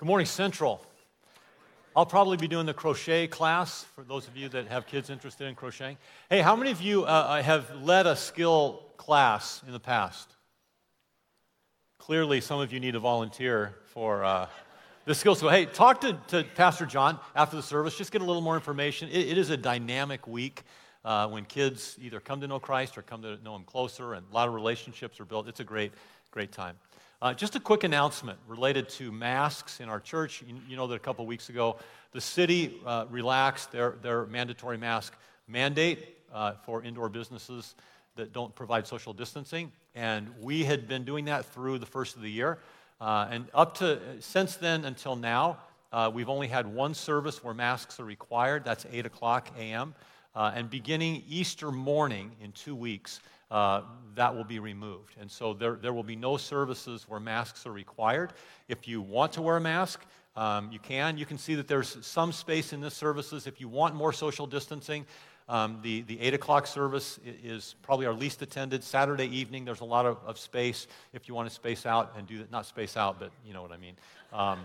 Good morning, Central. I'll probably be doing the crochet class for those of you that have kids interested in crocheting. Hey, how many of you uh, uh have led a skill class in the past? Clearly, some of you need to volunteer for uh, the skill school. Hey, talk to, to Pastor John after the service. Just get a little more information. it, it is a dynamic week uh, when kids either come to know Christ or come to know Him closer, and a lot of relationships are built. It's a great, great time. Uh, just a quick announcement related to masks in our church. You, you know that a couple weeks ago, the city uh, relaxed their, their mandatory mask mandate uh, for indoor businesses that don't provide social distancing. And we had been doing that through the first of the year. Uh, and up to since then until now, uh, we've only had one service where masks are required. That's 8 o'clock a.m. Uh, and beginning Easter morning in two weeks, uh, that will be removed. And so there, there will be no services where masks are required. If you want to wear a mask, um, you can. You can see that there's some space in this services. If you want more social distancing, um, the, the 8 o'clock service is probably our least attended. Saturday evening, there's a lot of, of space if you want to space out and do that. Not space out, but you know what I mean. Um,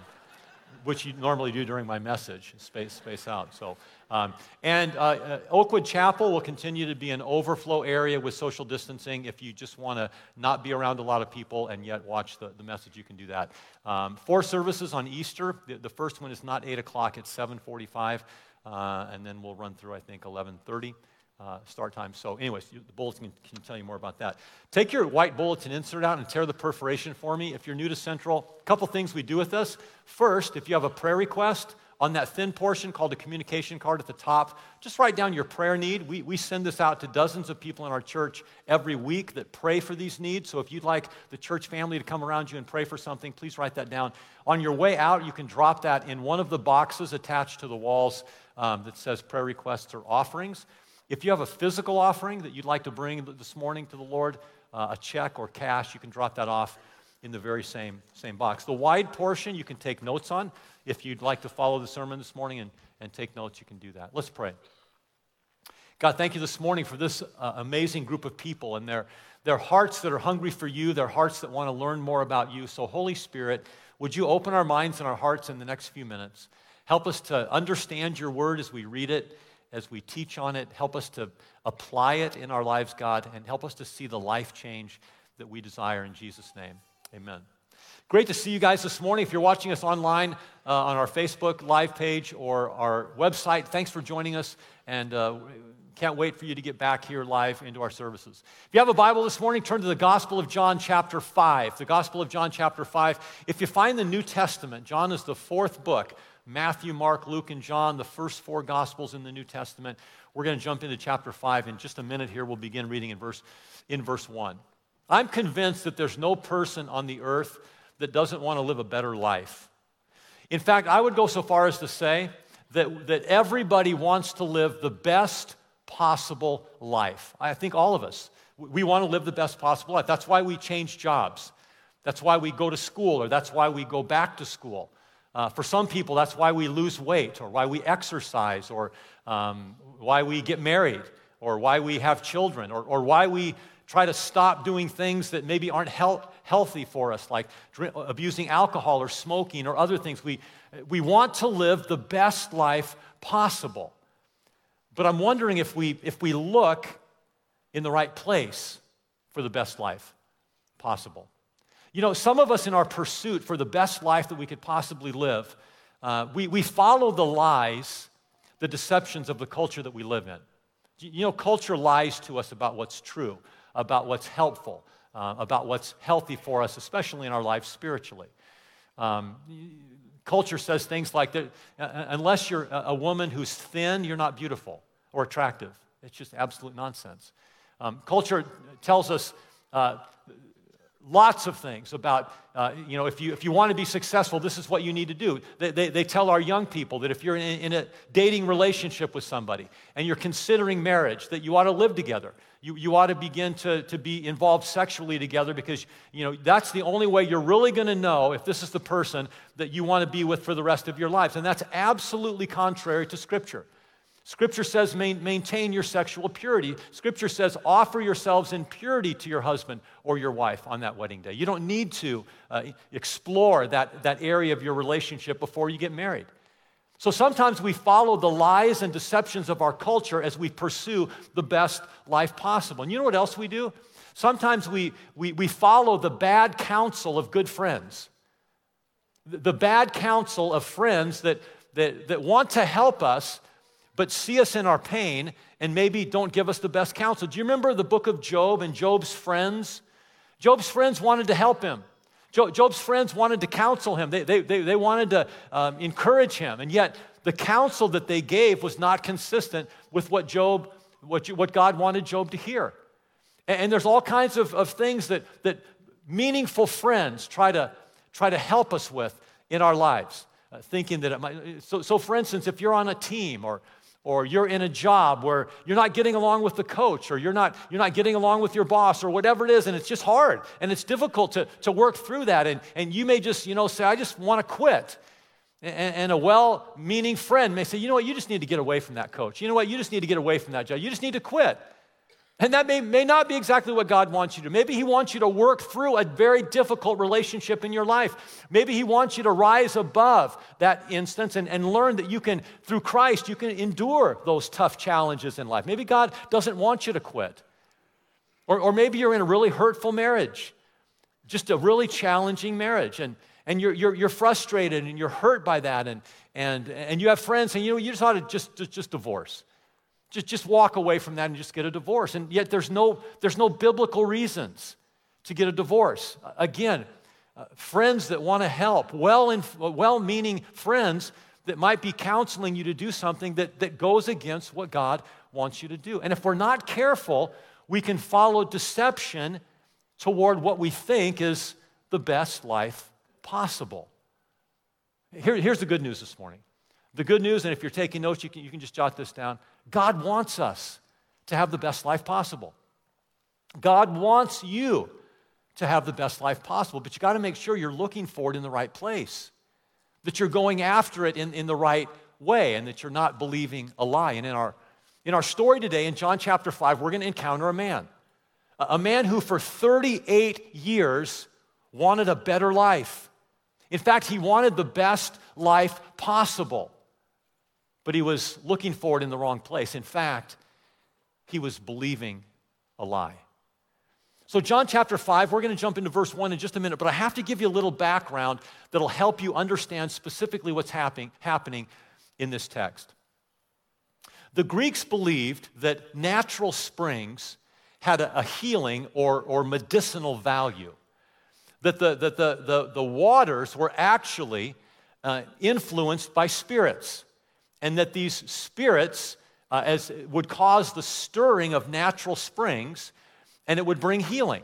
which you normally do during my message, space, space out. So, um, and uh, uh, Oakwood Chapel will continue to be an overflow area with social distancing. If you just want to not be around a lot of people and yet watch the, the message, you can do that. Um, four services on Easter. The, the, first one is not 8 o'clock, it's 7.45, uh, and then we'll run through, I think, 11.30 uh, start time. So, anyways, you, the bulletin can, can, tell you more about that. Take your white bulletin insert out and tear the perforation for me. If you're new to Central, a couple things we do with this. First, if you have a prayer request, on that thin portion called a communication card at the top, just write down your prayer need. We, we send this out to dozens of people in our church every week that pray for these needs. So if you'd like the church family to come around you and pray for something, please write that down. On your way out, you can drop that in one of the boxes attached to the walls um, that says prayer requests or offerings. If you have a physical offering that you'd like to bring this morning to the Lord, uh, a check or cash, you can drop that off in the very same, same box. The wide portion you can take notes on. If you'd like to follow the sermon this morning and, and take notes, you can do that. Let's pray. God, thank you this morning for this uh, amazing group of people and their, their hearts that are hungry for you, their hearts that want to learn more about you. So, Holy Spirit, would you open our minds and our hearts in the next few minutes? Help us to understand your word as we read it as we teach on it. Help us to apply it in our lives, God, and help us to see the life change that we desire in Jesus' name. Amen. Great to see you guys this morning. If you're watching us online uh, on our Facebook live page or our website, thanks for joining us. And uh, can't wait for you to get back here live into our services. If you have a Bible this morning, turn to the Gospel of John, chapter 5. The Gospel of John, chapter 5. If you find the New Testament, John is the fourth book Matthew, Mark, Luke, and John, the first four Gospels in the New Testament. We're going to jump into chapter 5 in just a minute here. We'll begin reading in verse, in verse 1. I'm convinced that there's no person on the earth that doesn't want to live a better life. In fact, I would go so far as to say that, that everybody wants to live the best possible life. I think all of us. We want to live the best possible life. That's why we change jobs. That's why we go to school, or that's why we go back to school. Uh, for some people, that's why we lose weight, or why we exercise, or um, why we get married, or why we have children, or, or why we try to stop doing things that maybe aren't health, healthy for us, like drink, abusing alcohol or smoking or other things. We, we want to live the best life possible. But I'm wondering if we, if we look in the right place for the best life possible. You know, some of us in our pursuit for the best life that we could possibly live, uh, we, we follow the lies, the deceptions of the culture that we live in. You know, culture lies to us about what's true, about what's helpful, uh, about what's healthy for us, especially in our lives spiritually. Um, culture says things like that uh, unless you're a woman who's thin, you're not beautiful or attractive. It's just absolute nonsense. Um, culture tells us uh, lots of things about, uh, you know, if you, if you want to be successful, this is what you need to do. They, they, they tell our young people that if you're in, in, a dating relationship with somebody and you're considering marriage, that you ought to live together. You, you ought to begin to, to be involved sexually together because, you know, that's the only way you're really going to know if this is the person that you want to be with for the rest of your lives. And that's absolutely contrary to Scripture. Scripture says maintain your sexual purity. Scripture says offer yourselves in purity to your husband or your wife on that wedding day. You don't need to uh, explore that, that area of your relationship before you get married. So sometimes we follow the lies and deceptions of our culture as we pursue the best life possible. And you know what else we do? Sometimes we, we, we follow the bad counsel of good friends, the, bad counsel of friends that, that, that want to help us but see us in our pain and maybe don't give us the best counsel. Do you remember the book of Job and Job's friends? Job's friends wanted to help him. Job's friends wanted to counsel him. They, they, they, they wanted to um, encourage him. And yet, the counsel that they gave was not consistent with what Job, what, what God wanted Job to hear. And, and there's all kinds of, of things that, that meaningful friends try to, try to help us with in our lives, uh, thinking that it might. So, so, for instance, if you're on a team or or you're in a job where you're not getting along with the coach or you're not, you're not getting along with your boss or whatever it is and it's just hard and it's difficult to, to work through that and, and you may just you know say i just want to quit and, and a well-meaning friend may say you know what? You just need to get away from that coach. You know what? You just need to get away from that job. You just need to quit and that may, may not be exactly what God wants you to. Maybe He wants you to work through a very difficult relationship in your life. Maybe He wants you to rise above that instance and, and learn that you can, through Christ, you can endure those tough challenges in life. Maybe God doesn't want you to quit. Or, or maybe you're in a really hurtful marriage, just a really challenging marriage, and, and you're, you're, you're frustrated and you're hurt by that, and, and, and you have friends saying, you know, you just ought to just, just, just divorce. Just, just walk away from that and just get a divorce. And yet there's no, there's no biblical reasons to get a divorce. Again, uh, friends that want to help, well, well-meaning friends that might be counseling you to do something that, that goes against what God wants you to do. And if we're not careful, we can follow deception toward what we think is the best life possible. Here, here's the good news this morning. The good news, and if you're taking notes, you can, you can just jot this down. God wants us to have the best life possible. God wants you to have the best life possible, but you got to make sure you're looking for it in the right place, that you're going after it in, in the right way, and that you're not believing a lie. And in our, in our story today, in John chapter 5, we're going to encounter a man. A man who for 38 years wanted a better life. In fact, he wanted the best life possible but he was looking for it in the wrong place. In fact, he was believing a lie. So, John chapter 5, we're going to jump into verse 1 in just a minute, but I have to give you a little background that'll help you understand specifically what's happening, happening in this text. The Greeks believed that natural springs had a, a healing or, or medicinal value, that the, that the, the, the waters were actually uh, influenced by spirits and that these spirits uh, as would cause the stirring of natural springs and it would bring healing.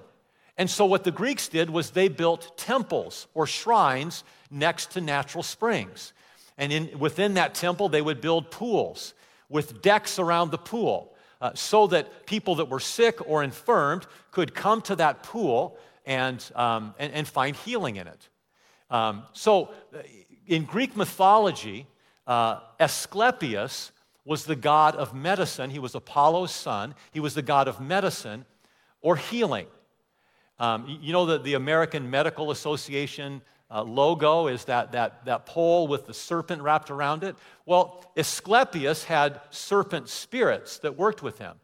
And so what the Greeks did was they built temples or shrines next to natural springs. And in, within that temple, they would build pools with decks around the pool uh, so that people that were sick or infirmed could come to that pool and, um, and, and, find healing in it. Um, so uh, in Greek mythology, uh, Asclepius was the god of medicine. He was Apollo's son. He was the god of medicine or healing. Um, you know that the American Medical Association uh, logo is that, that, that pole with the serpent wrapped around it? Well, Asclepius had serpent spirits that worked with him.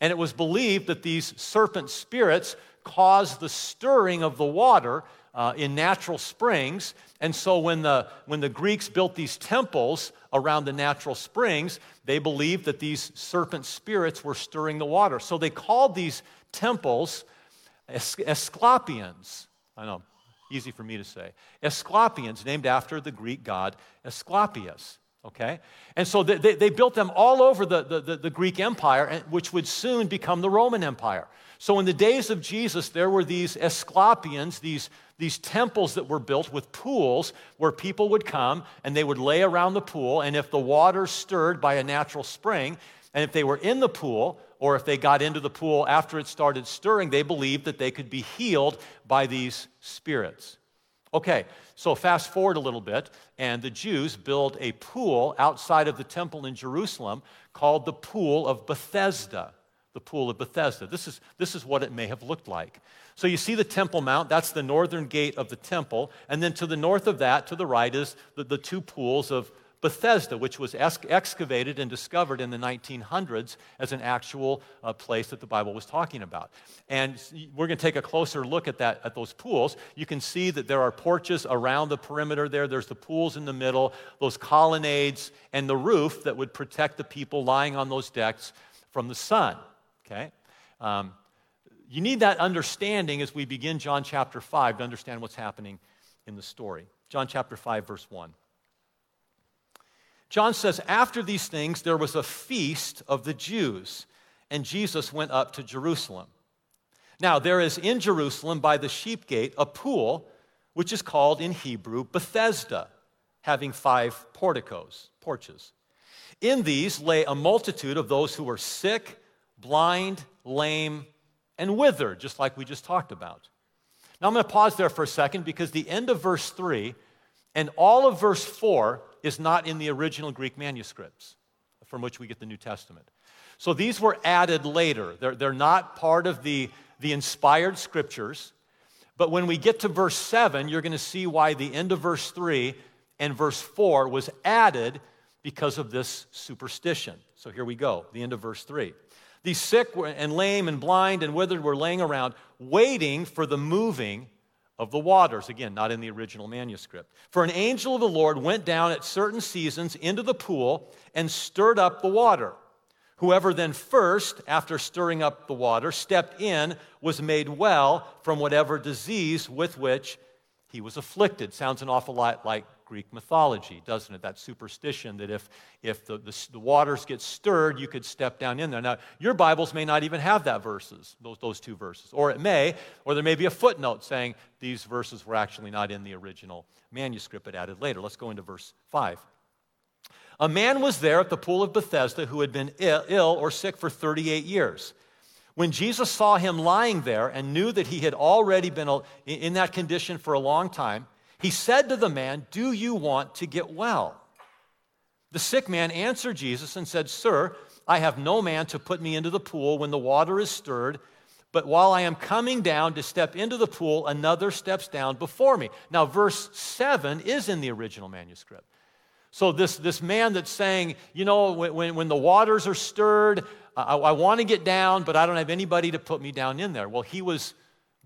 And it was believed that these serpent spirits caused the stirring of the water uh, in natural springs. And so when the, when the Greeks built these temples around the natural springs, they believed that these serpent spirits were stirring the water. So they called these temples Asclepians. I know, easy for me to say. Asclepians, named after the Greek god Asclepius. Okay? And so they, they, they built them all over the, the, the, Greek Empire, which would soon become the Roman Empire. So in the days of Jesus, there were these Asclepians, these, these temples that were built with pools where people would come and they would lay around the pool. And if the water stirred by a natural spring, and if they were in the pool, or if they got into the pool after it started stirring, they believed that they could be healed by these spirits. Okay, so fast forward a little bit, and the Jews build a pool outside of the temple in Jerusalem called the Pool of Bethesda. The Pool of Bethesda. This is, this is what it may have looked like. So you see the Temple Mount, that's the northern gate of the temple, and then to the north of that, to the right, is the, the two pools of Bethesda, which was excavated and discovered in the 1900s as an actual uh, place that the Bible was talking about. And we're going to take a closer look at that at those pools. You can see that there are porches around the perimeter there. There's the pools in the middle, those colonnades, and the roof that would protect the people lying on those decks from the sun. Okay. Um, you need that understanding as we begin John chapter 5 to understand what's happening in the story. John chapter 5, verse 1. John says, After these things, there was a feast of the Jews, and Jesus went up to Jerusalem. Now, there is in Jerusalem by the sheep gate a pool, which is called in Hebrew Bethesda, having five porticos, porches. In these lay a multitude of those who were sick, blind, lame, and withered, just like we just talked about. Now, I'm going to pause there for a second because the end of verse 3 and all of verse 4 is not in the original Greek manuscripts from which we get the New Testament. So these were added later. They're, they're not part of the, the inspired scriptures. But when we get to verse 7, you're going to see why the end of verse 3 and verse 4 was added because of this superstition. So here we go, the end of verse 3. These sick and lame and blind and withered were laying around, waiting for the moving of the waters. Again, not in the original manuscript. For an angel of the Lord went down at certain seasons into the pool and stirred up the water. Whoever then first, after stirring up the water, stepped in was made well from whatever disease with which he was afflicted. Sounds an awful lot like Greek mythology, doesn't it? That superstition that if, if the, the, the, waters get stirred, you could step down in there. Now, your Bibles may not even have that verses, those, those two verses. Or it may, or there may be a footnote saying these verses were actually not in the original manuscript, but added later. Let's go into verse 5. A man was there at the pool of Bethesda who had been ill or sick for 38 years. When Jesus saw him lying there and knew that he had already been in that condition for a long time, he said to the man, Do you want to get well? The sick man answered Jesus and said, Sir, I have no man to put me into the pool when the water is stirred, but while I am coming down to step into the pool, another steps down before me. Now, verse 7 is in the original manuscript. So, this, this man that's saying, you know, when, when the waters are stirred, I, I want to get down, but I don't have anybody to put me down in there. Well, he was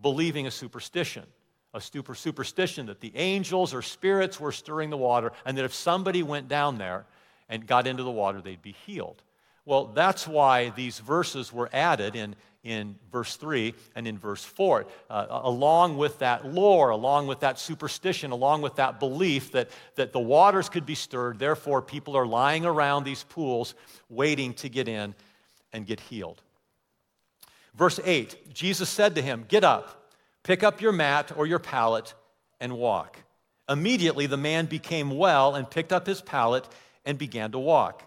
believing a superstition a super superstition that the angels or spirits were stirring the water, and that if somebody went down there and got into the water, they'd be healed. Well, that's why these verses were added in, in verse 3 and in verse 4, uh, along with that lore, along with that superstition, along with that belief that, that the waters could be stirred. Therefore, people are lying around these pools waiting to get in and get healed. Verse 8 Jesus said to him, Get up Pick up your mat or your pallet and walk. Immediately the man became well and picked up his pallet and began to walk.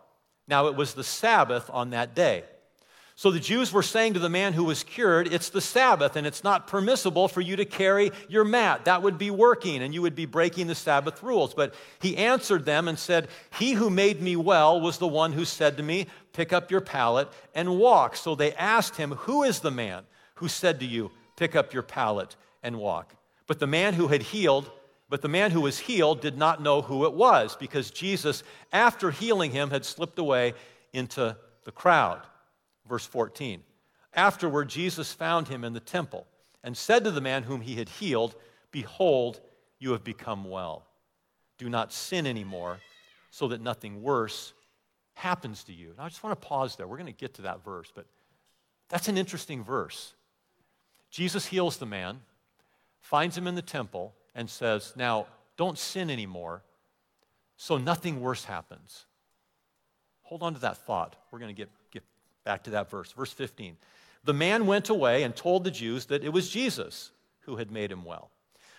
Now it was the Sabbath on that day. So the Jews were saying to the man who was cured, It's the Sabbath, and it's not permissible for you to carry your mat. That would be working, and you would be breaking the Sabbath rules. But he answered them and said, He who made me well was the one who said to me, Pick up your pallet and walk. So they asked him, Who is the man who said to you, Pick up your pallet and walk. But the man who had healed, but the man who was healed did not know who it was because Jesus, after healing him, had slipped away into the crowd. Verse 14. Afterward, Jesus found him in the temple and said to the man whom he had healed, Behold, you have become well. Do not sin anymore, so that nothing worse happens to you. Now, I just want to pause there. We're going to get to that verse, but that's an interesting verse. Jesus heals the man, finds him in the temple, and says, Now, don't sin anymore, so nothing worse happens. Hold on to that thought. We're going to get, get back to that verse. Verse 15. The man went away and told the Jews that it was Jesus who had made him well.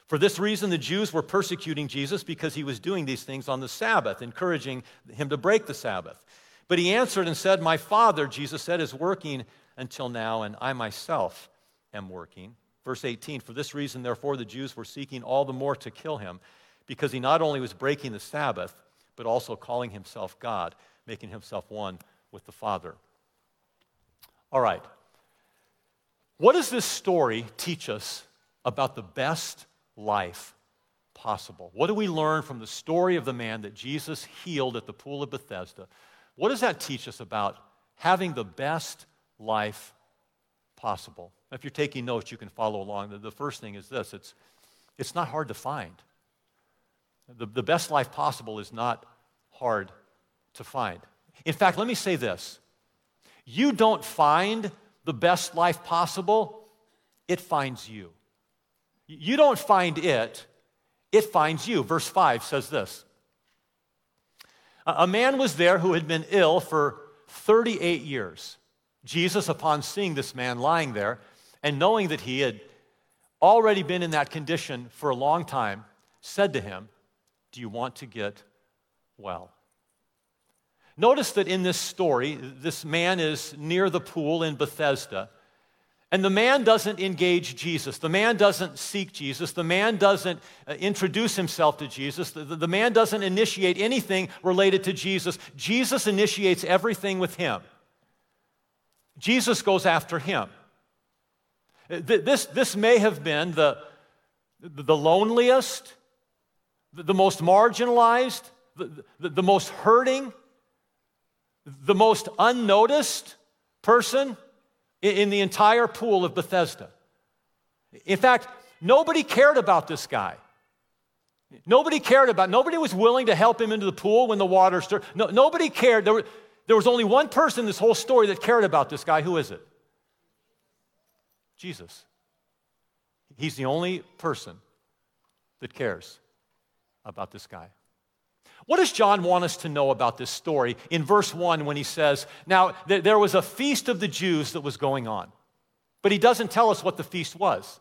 For this reason, the Jews were persecuting Jesus because he was doing these things on the Sabbath, encouraging him to break the Sabbath. But he answered and said, My Father, Jesus said, is working until now, and I myself am working. Verse 18 For this reason, therefore, the Jews were seeking all the more to kill him, because he not only was breaking the Sabbath, but also calling himself God, making himself one with the Father. All right. What does this story teach us about the best life possible? What do we learn from the story of the man that Jesus healed at the pool of Bethesda? What does that teach us about having the best life possible? If you're taking notes, you can follow along. The first thing is this it's, it's not hard to find. The, the best life possible is not hard to find. In fact, let me say this you don't find the best life possible, it finds you. You don't find it, it finds you. Verse 5 says this A man was there who had been ill for 38 years. Jesus, upon seeing this man lying there and knowing that he had already been in that condition for a long time, said to him, Do you want to get well? Notice that in this story, this man is near the pool in Bethesda. And the man doesn't engage Jesus. The man doesn't seek Jesus. The man doesn't uh, introduce himself to Jesus. The, the, man doesn't initiate anything related to Jesus. Jesus initiates everything with him. Jesus goes after him. This, this may have been the, the loneliest, the, most marginalized, the, the, the most hurting, the most unnoticed person in the entire pool of Bethesda. In fact, nobody cared about this guy. Nobody cared about, nobody was willing to help him into the pool when the water stirred. No, nobody cared. There, were, there was only one person in this whole story that cared about this guy. Who is it? Jesus. He's the only person that cares about this guy. What does John want us to know about this story in verse 1 when he says, Now, th- there was a feast of the Jews that was going on, but he doesn't tell us what the feast was.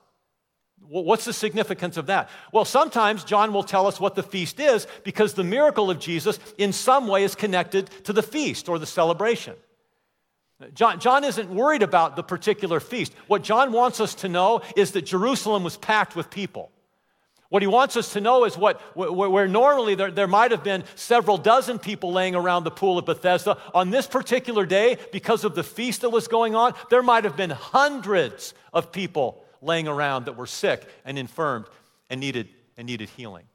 What's the significance of that? Well, sometimes John will tell us what the feast is because the miracle of Jesus in some way is connected to the feast or the celebration. John, John isn't worried about the particular feast. What John wants us to know is that Jerusalem was packed with people. What he wants us to know is what, where normally there, there might have been several dozen people laying around the pool of Bethesda, on this particular day, because of the feast that was going on, there might have been hundreds of people laying around that were sick and infirmed and needed, and needed healing.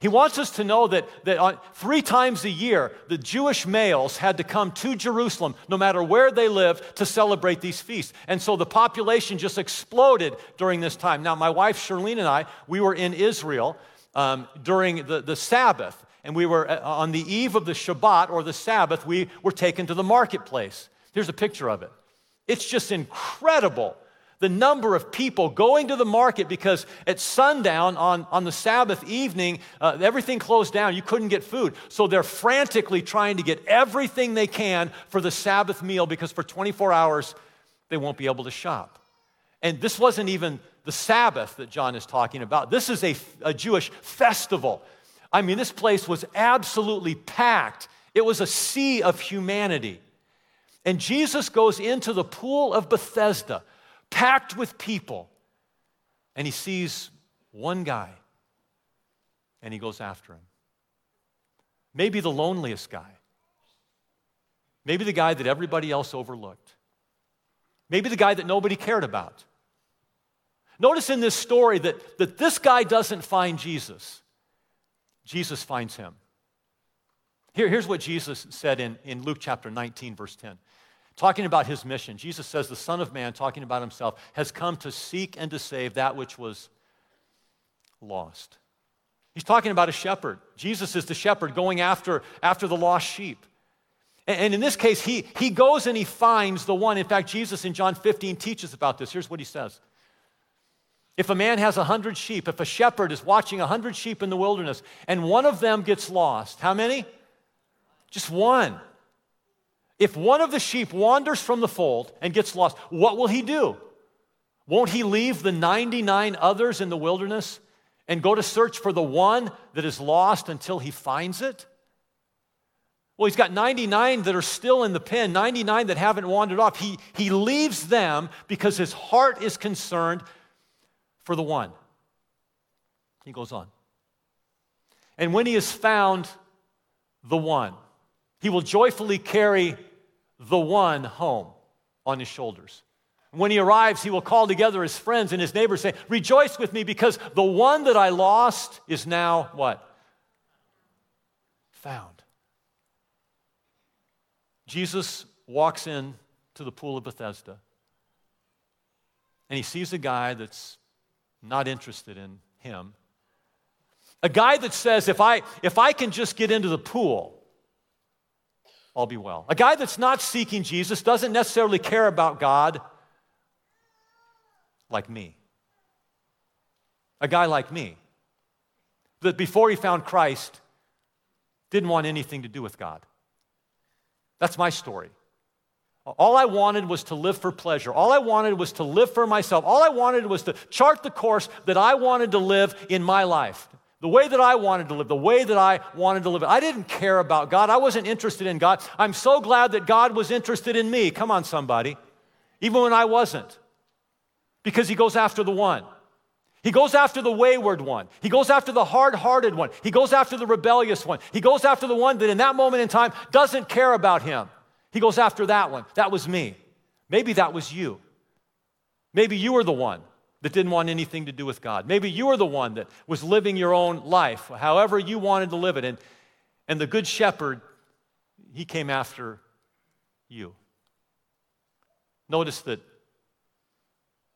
He wants us to know that, that on, three times a year, the Jewish males had to come to Jerusalem, no matter where they lived, to celebrate these feasts. And so the population just exploded during this time. Now, my wife Charlene and I, we were in Israel um, during the, the Sabbath. And we were uh, on the eve of the Shabbat or the Sabbath, we were taken to the marketplace. Here's a picture of it. It's just incredible the number of people going to the market because at sundown on, on the Sabbath evening, uh, everything closed down. You couldn't get food. So they're frantically trying to get everything they can for the Sabbath meal because for 24 hours they won't be able to shop. And this wasn't even the Sabbath that John is talking about. This is a, a Jewish festival. I mean, this place was absolutely packed, it was a sea of humanity. And Jesus goes into the pool of Bethesda packed with people. And he sees one guy and he goes after him. Maybe the loneliest guy. Maybe the guy that everybody else overlooked. Maybe the guy that nobody cared about. Notice in this story that, that this guy doesn't find Jesus, Jesus finds him. Here, here's what Jesus said in, in Luke chapter 19, verse 10 talking about his mission. Jesus says, The Son of Man, talking about himself, has come to seek and to save that which was lost. He's talking about a shepherd. Jesus is the shepherd going after, after the lost sheep. And, and in this case, he, he goes and he finds the one. In fact, Jesus in John 15 teaches about this. Here's what he says. If a man has a hundred sheep, if a shepherd is watching a hundred sheep in the wilderness, and one of them gets lost, how many? Just one. If one of the sheep wanders from the fold and gets lost, what will he do? Won't he leave the 99 others in the wilderness and go to search for the one that is lost until he finds it? Well, he's got 99 that are still in the pen, 99 that haven't wandered off. He, he leaves them because his heart is concerned for the one. He goes on. And when he has found the one, he will joyfully carry the one home on his shoulders. When he arrives, he will call together his friends and his neighbors, say, Rejoice with me because the one that I lost is now what? Found. Jesus walks in to the pool of Bethesda and he sees a guy that's not interested in him. A guy that says, if I, if I can just get into the pool, I'll be well. A guy that's not seeking Jesus, doesn't necessarily care about God like me. A guy like me that before he found Christ didn't want anything to do with God. That's my story. All I wanted was to live for pleasure. All I wanted was to live for myself. All I wanted was to chart the course that I wanted to live in my life. The way that I wanted to live, the way that I wanted to live. I didn't care about God. I wasn't interested in God. I'm so glad that God was interested in me. Come on, somebody. Even when I wasn't. Because He goes after the one. He goes after the wayward one. He goes after the hard hearted one. He goes after the rebellious one. He goes after the one that in that moment in time doesn't care about him. He goes after that one. That was me. Maybe that was you. Maybe you were the one that didn't want anything to do with God. Maybe you were the one that was living your own life, however you wanted to live it. And, and the Good Shepherd, he came after you. Notice that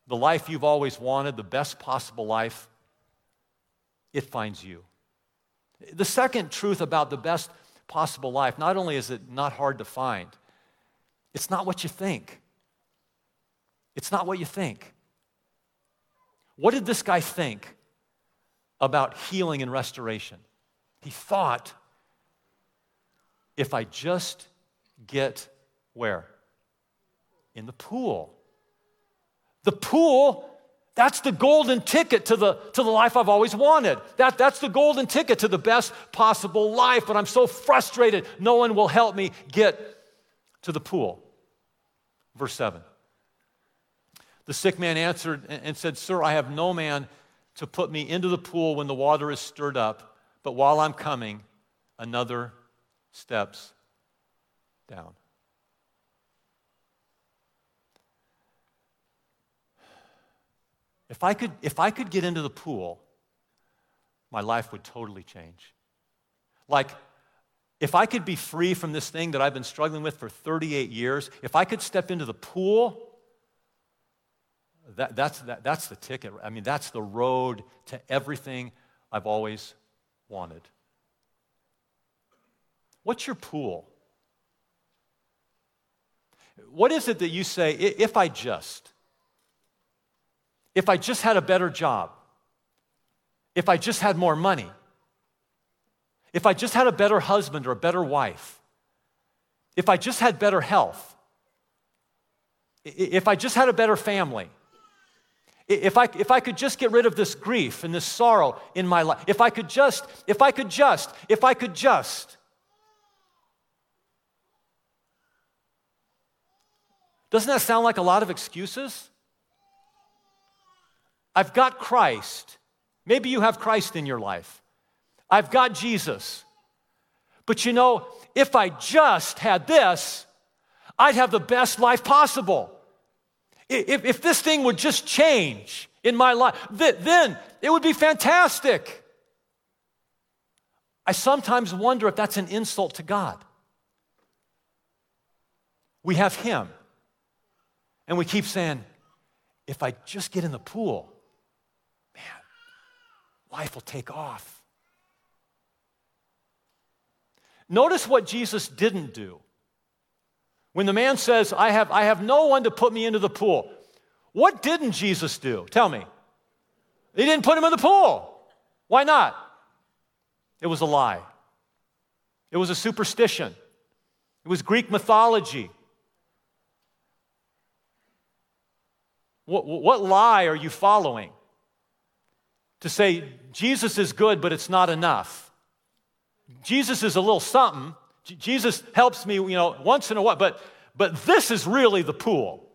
the life you've always wanted, the best possible life, it finds you. The second truth about the best possible life, not only is it not hard to find, it's not what you think. It's not what you think. What did this guy think about healing and restoration? He thought, if I just get where? In the pool. The pool, that's the golden ticket to the, to the life I've always wanted. That, that's the golden ticket to the best possible life, but I'm so frustrated. No one will help me get to the pool. Verse 7. The sick man answered and said, Sir, I have no man to put me into the pool when the water is stirred up, but while I'm coming, another steps down. If I could, if I could get into the pool, my life would totally change. Like, if I could be free from this thing that I've been struggling with for 38 years, if I could step into the pool, that, that's, that, that's the ticket. I mean, that's the road to everything I've always wanted. What's your pool? What is it that you say, if I just? if I just had a better job, if I just had more money, if I just had a better husband or a better wife, if I just had better health, if I just had a better family, if I, if I could just get rid of this grief and this sorrow in my life, if I could just, if I could just, if I could just. Doesn't that sound like a lot of excuses? I've got Christ. Maybe you have Christ in your life. I've got Jesus. But you know, if I just had this, I'd have the best life possible. If, if this thing would just change in my life, then it would be fantastic. I sometimes wonder if that's an insult to God. We have Him, and we keep saying, if I just get in the pool, man, life will take off. Notice what Jesus didn't do. When the man says, I have, I have no one to put me into the pool, what didn't Jesus do? Tell me. He didn't put him in the pool. Why not? It was a lie, it was a superstition, it was Greek mythology. What, what lie are you following? to say Jesus is good, but it's not enough. Jesus is a little something, Jesus helps me, you know, once in a while, but, but this is really the pool.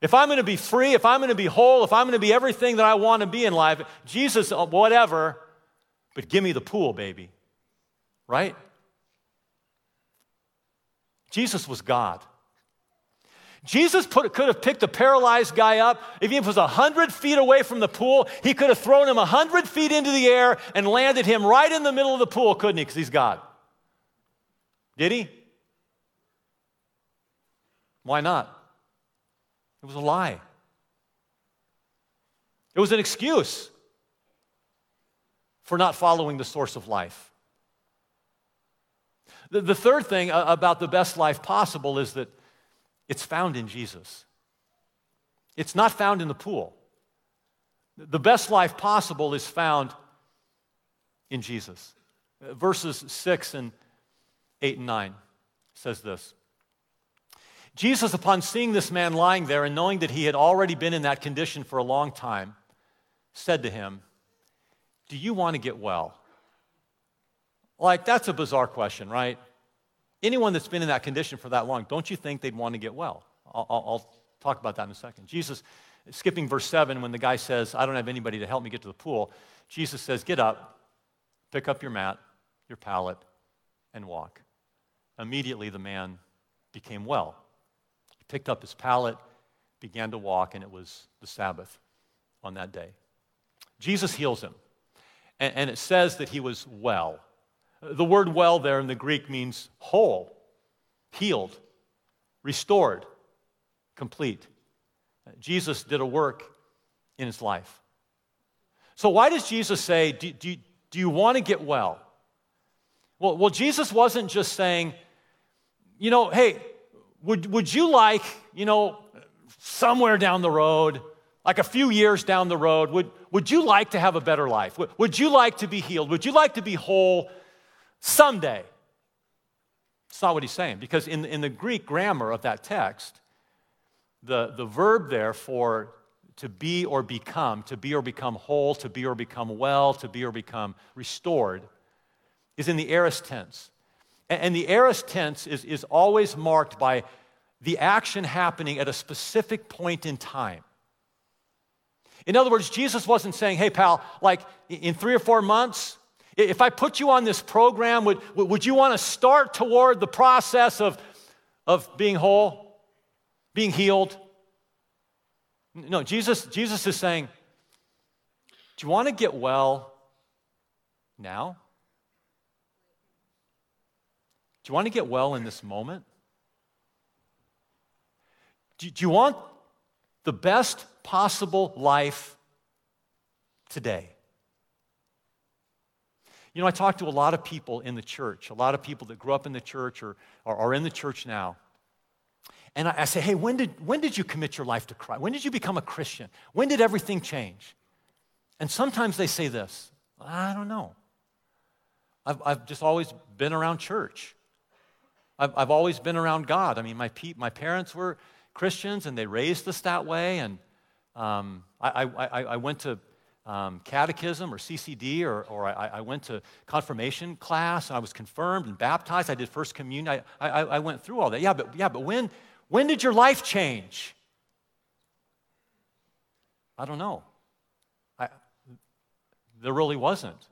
If I'm going to be free, if I'm going to be whole, if I'm going to be everything that I want to be in life, Jesus, uh, whatever, but give me the pool, baby. Right? Jesus was God. Jesus put, could have picked a paralyzed guy up. If he was 100 feet away from the pool, he could have thrown him 100 feet into the air and landed him right in the middle of the pool, couldn't he? Because he's God. Did he? Why not? It was a lie. It was an excuse for not following the source of life. The, the third thing about the best life possible is that it's found in Jesus. It's not found in the pool. The best life possible is found in Jesus. Verses 6 and 8 and 9 says this. Jesus, upon seeing this man lying there and knowing that he had already been in that condition for a long time, said to him, Do you want to get well? Like, that's a bizarre question, right? Anyone that's been in that condition for that long, don't you think they'd want to get well? I'll, I'll, talk about that in a second. Jesus, skipping verse 7, when the guy says, I don't have anybody to help me get to the pool, Jesus says, Get up, pick up your mat, your pallet, and walk. Immediately the man became well. He picked up his pallet, began to walk, and it was the Sabbath on that day. Jesus heals him, and, and it says that he was well. The word well there in the Greek means whole, healed, restored, complete. Jesus did a work in his life. So, why does Jesus say, Do, do, do you want to get well? Well, well, Jesus wasn't just saying, you know, hey, would, would you like, you know, somewhere down the road, like a few years down the road, would, would you like to have a better life? Would, would you like to be healed? Would you like to be whole someday? It's not what he's saying, because in, in the Greek grammar of that text, the, the verb there for to be or become, to be or become whole, to be or become well, to be or become restored, is in the aorist tense. And the aorist tense is, is always marked by the action happening at a specific point in time. In other words, Jesus wasn't saying, hey, pal, like in three or four months, if I put you on this program, would, would you want to start toward the process of, of being whole, being healed? No, Jesus, Jesus is saying, do you want to get well now? Do you want to get well in this moment? Do, do you want the best possible life today? You know, I talk to a lot of people in the church, a lot of people that grew up in the church or, or are in the church now. And I, I say, hey, when did, when did you commit your life to Christ? When did you become a Christian? When did everything change? And sometimes they say this I don't know. I've, I've just always been around church. I've, I've always been around God. I mean, my, pe- my parents were Christians and they raised us that way. And um, I, I, I, went to um, catechism or CCD or, or I, I, went to confirmation class and I was confirmed and baptized. I did First Communion. I, I, I went through all that. Yeah, but, yeah, but when, when did your life change? I don't know. I, there really wasn't.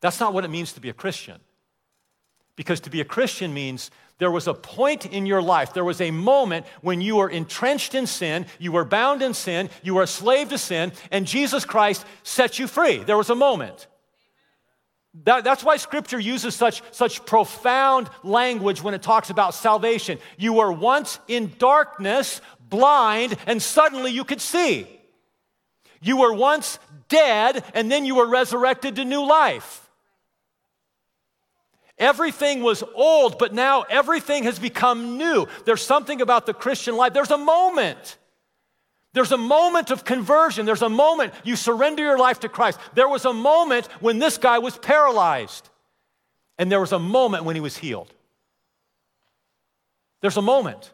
That's not what it means to be a Christian. Because to be a Christian means there was a point in your life, there was a moment when you were entrenched in sin, you were bound in sin, you were a slave to sin, and Jesus Christ set you free. There was a moment. That, that's why Scripture uses such, such profound language when it talks about salvation. You were once in darkness, blind, and suddenly you could see. You were once dead, and then you were resurrected to new life. Everything was old, but now everything has become new. There's something about the Christian life. There's a moment. There's a moment of conversion. There's a moment you surrender your life to Christ. There was a moment when this guy was paralyzed, and there was a moment when he was healed. There's a moment.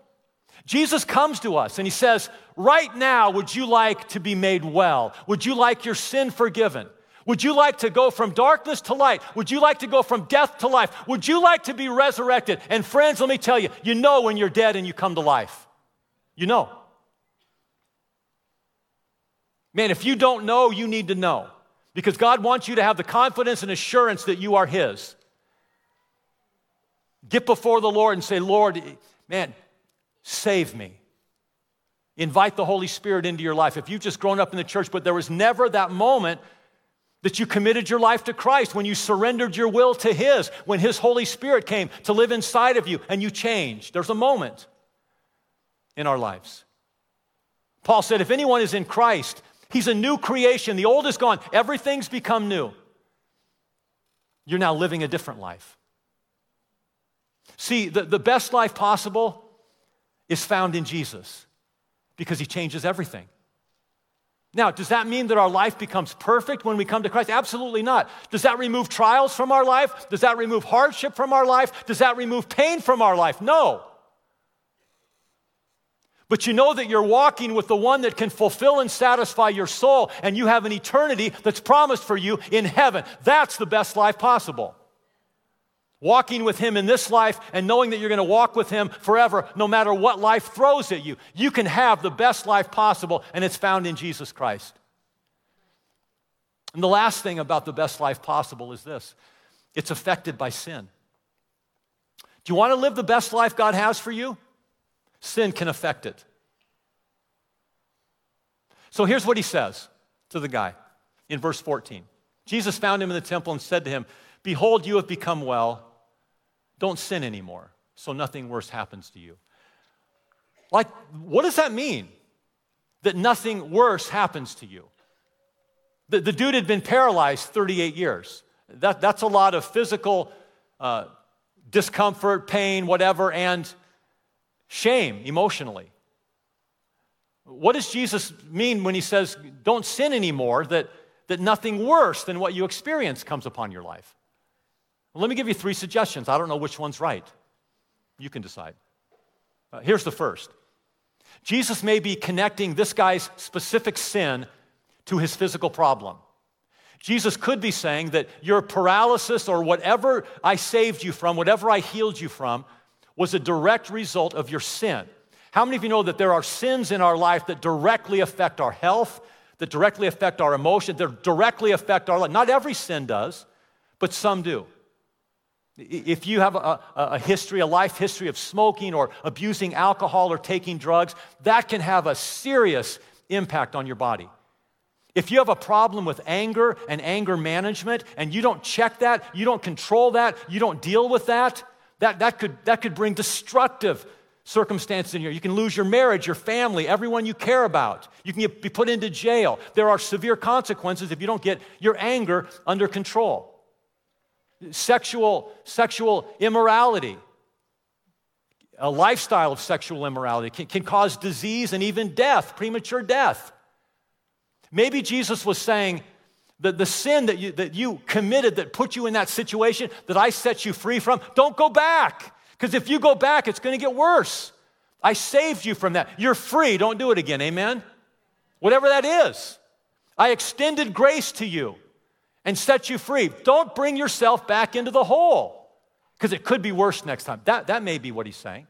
Jesus comes to us and he says, Right now, would you like to be made well? Would you like your sin forgiven? Would you like to go from darkness to light? Would you like to go from death to life? Would you like to be resurrected? And friends, let me tell you, you know when you're dead and you come to life. You know. Man, if you don't know, you need to know. Because God wants you to have the confidence and assurance that you are His. Get before the Lord and say, Lord, man, save me. Invite the Holy Spirit into your life. If you've just grown up in the church, but there was never that moment that you committed your life to Christ, when you surrendered your will to His, when His Holy Spirit came to live inside of you and you changed. There's a moment in our lives. Paul said, if anyone is in Christ, he's a new creation. The old is gone, everything's become new. You're now living a different life. See, the, the best life possible is found in Jesus because he changes everything. Now, does that mean that our life becomes perfect when we come to Christ? Absolutely not. Does that remove trials from our life? Does that remove hardship from our life? Does that remove pain from our life? No. But you know that you're walking with the one that can fulfill and satisfy your soul, and you have an eternity that's promised for you in heaven. That's the best life possible walking with Him in this life and knowing that you're going to walk with Him forever, no matter what life throws at you. You can have the best life possible, and it's found in Jesus Christ. And the last thing about the best life possible is this it's affected by sin. Do you want to live the best life God has for you? Sin can affect it. So here's what he says to the guy in verse 14 Jesus found him in the temple and said to him, Behold, you have become well. Don't sin anymore, so nothing worse happens to you. Like, what does that mean? That nothing worse happens to you. The, the dude had been paralyzed 38 years. That, that's a lot of physical uh, discomfort, pain, whatever, and shame emotionally. What does Jesus mean when he says, don't sin anymore, that, that nothing worse than what you experience comes upon your life? Let me give you three suggestions. I don't know which one's right. You can decide. Uh, here's the first Jesus may be connecting this guy's specific sin to his physical problem. Jesus could be saying that your paralysis or whatever I saved you from, whatever I healed you from, was a direct result of your sin. How many of you know that there are sins in our life that directly affect our health, that directly affect our emotion, that directly affect our life? Not every sin does, but some do. If you have a, a, history, a life history of smoking or abusing alcohol or taking drugs, that can have a serious impact on your body. If you have a problem with anger and anger management and you don't check that, you don't control that, you don't deal with that, that, that, could, that could bring destructive circumstances in here. You can lose your marriage, your family, everyone you care about. You can get, be put into jail. There are severe consequences if you don't get your anger under control sexual, sexual immorality, a lifestyle of sexual immorality can, can cause disease and even death, premature death. Maybe Jesus was saying that the sin that you, that you committed that put you in that situation that I set you free from, don't go back. Because if you go back, it's going to get worse. I saved you from that. You're free. Don't do it again. Amen? Whatever that is. I extended grace to you and set you free. Don't bring yourself back into the hole because it could be worse next time. That, that may be what he's saying.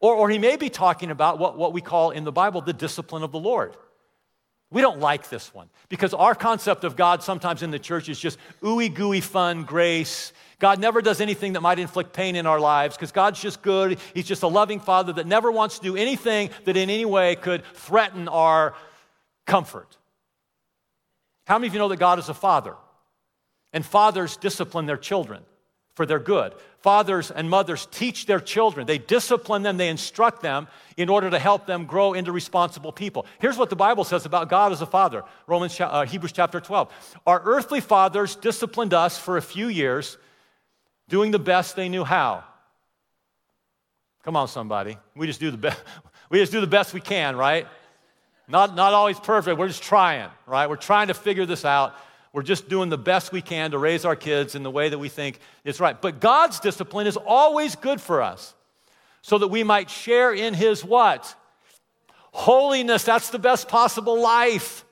Or, or he may be talking about what, what we call in the Bible the discipline of the Lord. We don't like this one because our concept of God sometimes in the church is just ooey gooey fun grace. God never does anything that might inflict pain in our lives because God's just good. He's just a loving father that never wants to do anything that in any way could threaten our comfort. How many of you know that God is a father? And fathers discipline their children for their good. Fathers and mothers teach their children. They discipline them, they instruct them in order to help them grow into responsible people. Here's what the Bible says about God as a father. Romans uh, Hebrews chapter 12. Our earthly fathers disciplined us for a few years doing the best they knew how. Come on somebody. We just do the best we just do the best we can, right? Not, not always perfect. We're just trying, right? We're trying to figure this out. We're just doing the best we can to raise our kids in the way that we think is right. But God's discipline is always good for us so that we might share in His what? Holiness. That's the best possible life.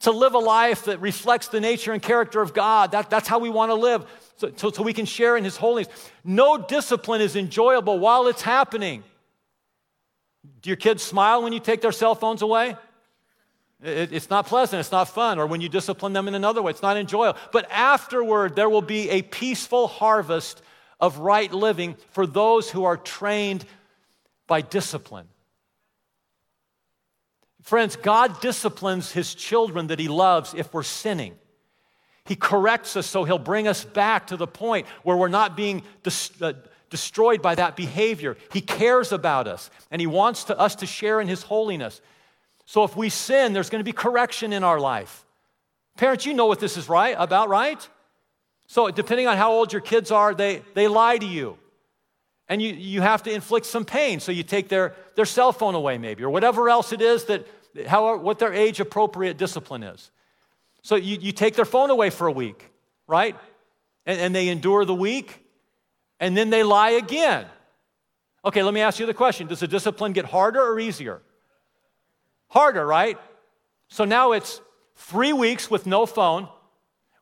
to live a life that reflects the nature and character of God. That, that's how we want to live, so, so, so we can share in His holiness. No discipline is enjoyable while it's happening. Do your kids smile when you take their cell phones away? It, it's not pleasant, it's not fun. Or when you discipline them in another way, it's not enjoyable. But afterward, there will be a peaceful harvest of right living for those who are trained by discipline. Friends, God disciplines his children that he loves if we're sinning. He corrects us so he'll bring us back to the point where we're not being dis- uh, destroyed by that behavior. He cares about us and he wants to, us to share in his holiness. So if we sin, there's going to be correction in our life. Parents, you know what this is right about, right? So depending on how old your kids are, they, they lie to you. And you, you have to inflict some pain. So you take their, their cell phone away, maybe, or whatever else it is that, how, what their age appropriate discipline is. So you, you take their phone away for a week, right? And, and they endure the week, and then they lie again. Okay, let me ask you the question Does the discipline get harder or easier? Harder, right? So now it's three weeks with no phone,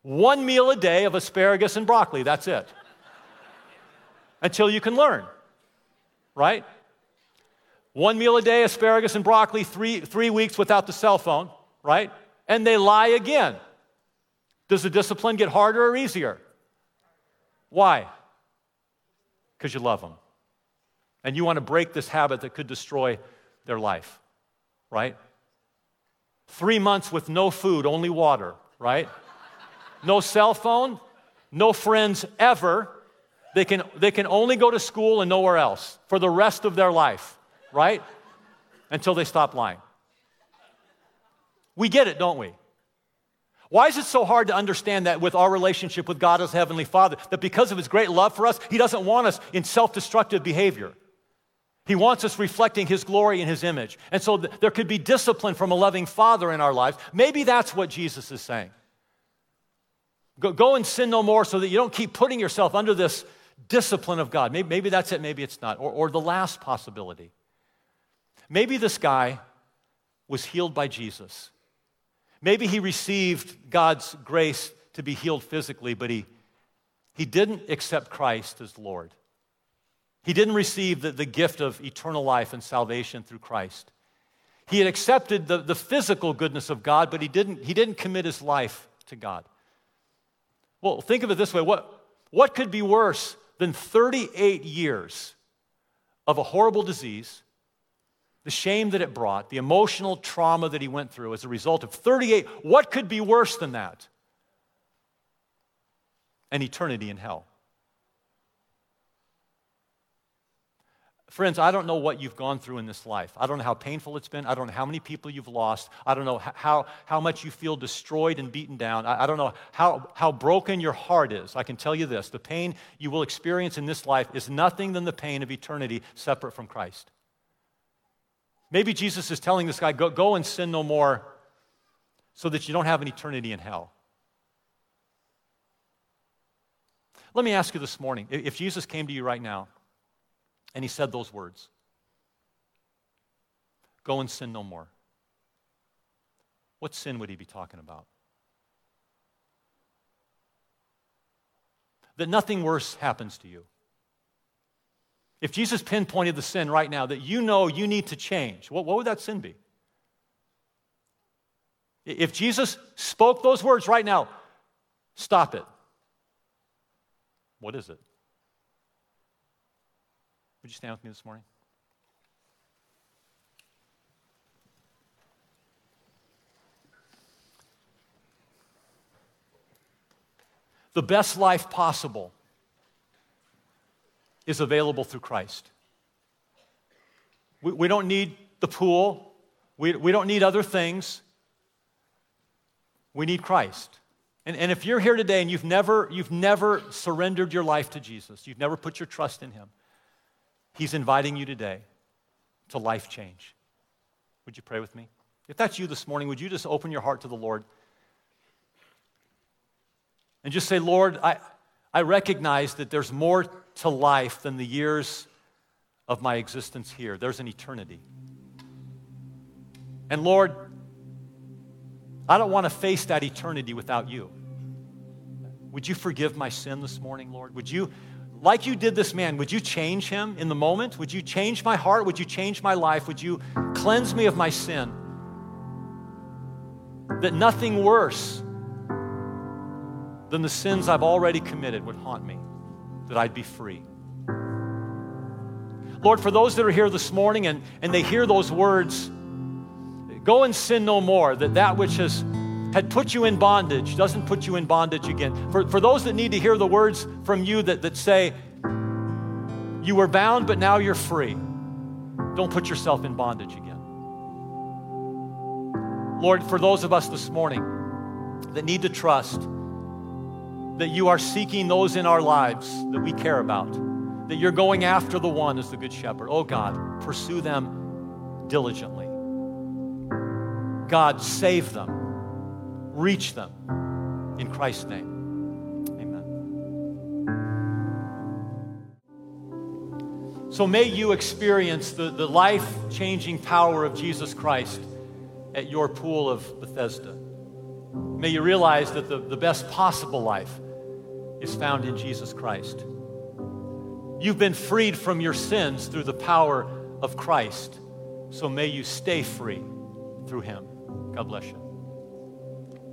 one meal a day of asparagus and broccoli. That's it. Until you can learn, right? One meal a day, asparagus and broccoli, three, three weeks without the cell phone, right? And they lie again. Does the discipline get harder or easier? Why? Because you love them. And you want to break this habit that could destroy their life right? Three months with no food, only water, right? No cell phone, no friends ever. They can, they can only go to school and nowhere else for the rest of their life, right? Until they stop lying. We get it, don't we? Why is it so hard to understand that with our relationship with God as Heavenly Father? That because of His great love for us, He doesn't want us in self destructive behavior. He wants us reflecting His glory and His image. And so th- there could be discipline from a loving Father in our lives. Maybe that's what Jesus is saying. Go, go and sin no more so that you don't keep putting yourself under this discipline of God. Maybe, maybe that's it, maybe it's not. Or, or the last possibility. Maybe this guy was healed by Jesus. Maybe he received God's grace to be healed physically, but he, he didn't accept Christ as Lord. He didn't receive the, the gift of eternal life and salvation through Christ. He had accepted the, the physical goodness of God, but he didn't, he didn't commit his life to God. Well, think of it this way what, what could be worse than 38 years of a horrible disease, the shame that it brought, the emotional trauma that he went through as a result of 38? What could be worse than that? An eternity in hell. Friends, I don't know what you've gone through in this life. I don't know how painful it's been. I don't know how many people you've lost. I don't know how, how much you feel destroyed and beaten down. I, I don't know how, how broken your heart is. I can tell you this the pain you will experience in this life is nothing than the pain of eternity separate from Christ. Maybe Jesus is telling this guy, go, go and sin no more so that you don't have an eternity in hell. Let me ask you this morning if Jesus came to you right now, and he said those words Go and sin no more. What sin would he be talking about? That nothing worse happens to you. If Jesus pinpointed the sin right now that you know you need to change, what, what would that sin be? If Jesus spoke those words right now, stop it. What is it? Would you stand with me this morning? The best life possible is available through Christ. We, we don't need the pool, we, we don't need other things. We need Christ. And, and if you're here today and you've never, you've never surrendered your life to Jesus, you've never put your trust in Him, He's inviting you today to life change. Would you pray with me? If that's you this morning, would you just open your heart to the Lord? And just say, Lord, I, I recognize that there's more to life than the years of my existence here. There's an eternity. And Lord, I don't want to face that eternity without you. Would you forgive my sin this morning, Lord? Would you, like you did this man, would you change him in the moment? Would you change my heart? Would you change my life? Would you cleanse me of my sin? That nothing worse than the sins I've already committed would haunt me, that I'd be free. Lord, for those that are here this morning and, and they hear those words, go and sin no more, that that which has had put you in bondage doesn't put you in bondage again. For, for those that need to hear the words from you that, that say, you were bound, but now you're free, don't put yourself in bondage again. Lord, for those of us this morning that need to trust that you are seeking those in our lives that we care about, that you're going after the one as the Good Shepherd. Oh God, pursue them diligently. God, save them, reach them. In Christ's name, amen. So may you experience the, the life changing power of Jesus Christ at your pool of Bethesda. May you realize that the, the best possible life is found in Jesus Christ. You've been freed from your sins through the power of Christ. So may you stay free through him. God bless you.